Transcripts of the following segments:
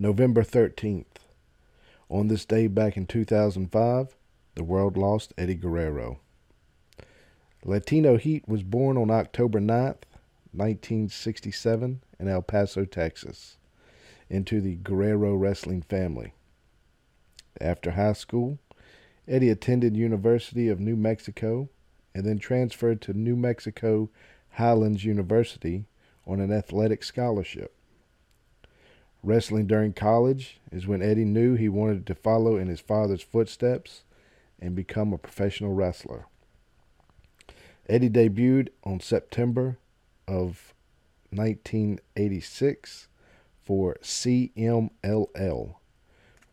November 13th. On this day back in 2005, the world lost Eddie Guerrero. Latino Heat was born on October 9th, 1967, in El Paso, Texas, into the Guerrero wrestling family. After high school, Eddie attended University of New Mexico and then transferred to New Mexico Highlands University on an athletic scholarship. Wrestling during college is when Eddie knew he wanted to follow in his father's footsteps and become a professional wrestler. Eddie debuted on September of 1986 for CMLL,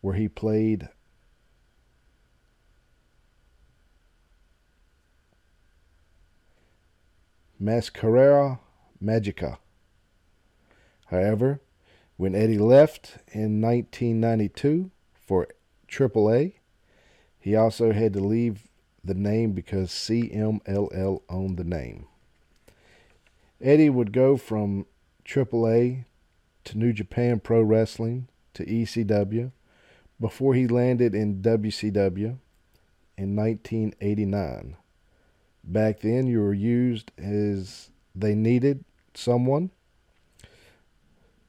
where he played Mascara Magica. However, when Eddie left in 1992 for AAA, he also had to leave the name because CMLL owned the name. Eddie would go from AAA to New Japan Pro Wrestling to ECW before he landed in WCW in 1989. Back then, you were used as they needed someone.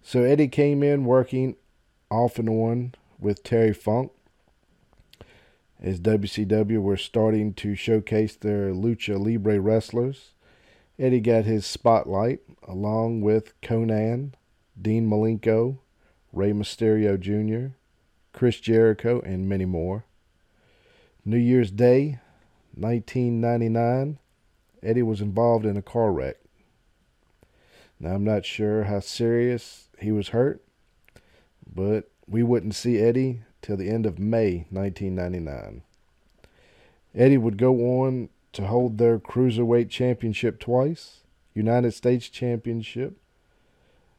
So Eddie came in working off and on with Terry Funk as WCW were starting to showcase their lucha libre wrestlers. Eddie got his spotlight along with Konnan, Dean Malenko, Rey Mysterio Jr., Chris Jericho, and many more. New Year's Day, 1999, Eddie was involved in a car wreck. Now, I'm not sure how serious he was hurt, but we wouldn't see Eddie till the end of May 1999. Eddie would go on to hold their Cruiserweight Championship twice, United States Championship,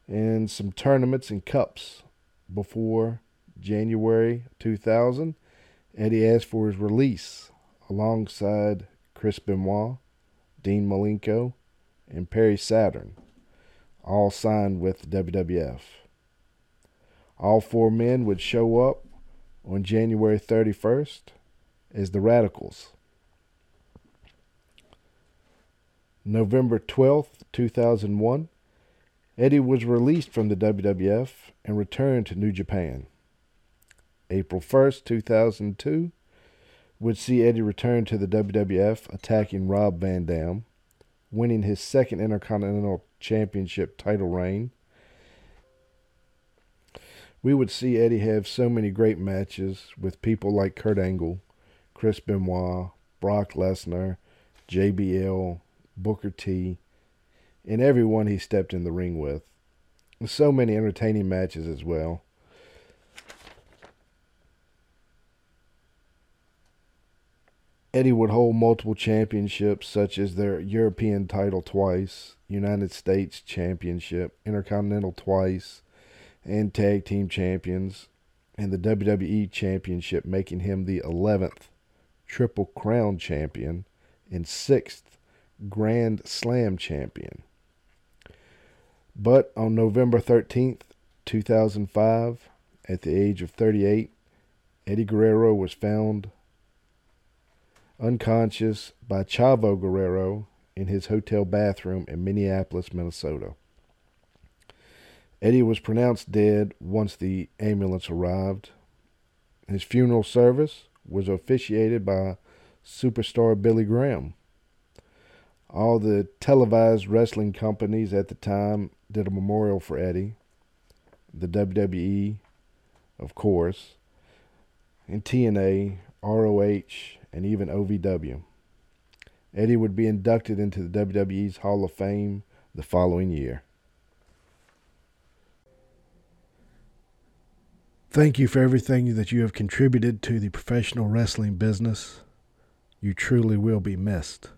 and some tournaments and cups before January 2000. Eddie asked for his release alongside Chris Benoit, Dean Malenko, and Perry Saturn, all signed with WWF. All four men would show up on January 31st as the Radicals. November 12th, 2001, Eddie was released from the WWF and returned to New Japan. April 1st, 2002, would see Eddie return to the WWF, attacking Rob Van Dam, winning his second Intercontinental Championship title reign. We would see Eddie have so many great matches with people like Kurt Angle, Chris Benoit, Brock Lesnar, JBL, Booker T, and everyone he stepped in the ring with. So many entertaining matches as well. Eddie would hold multiple championships, such as their European title twice, United States Championship, Intercontinental twice, and Tag Team Champions, and the WWE Championship, making him the 11th Triple Crown Champion and 6th Grand Slam Champion. But on November 13th, 2005, at the age of 38, Eddie Guerrero was found unconscious by Chavo Guerrero in his hotel bathroom in Minneapolis, Minnesota. Eddie was pronounced dead once the ambulance arrived. His funeral service was officiated by superstar Billy Graham. All the televised wrestling companies at the time did a memorial for Eddie. The WWE, of course, and TNA, ROH, and even OVW. Eddie would be inducted into the WWE's Hall of Fame the following year. Thank you for everything that you have contributed to the professional wrestling business. You truly will be missed.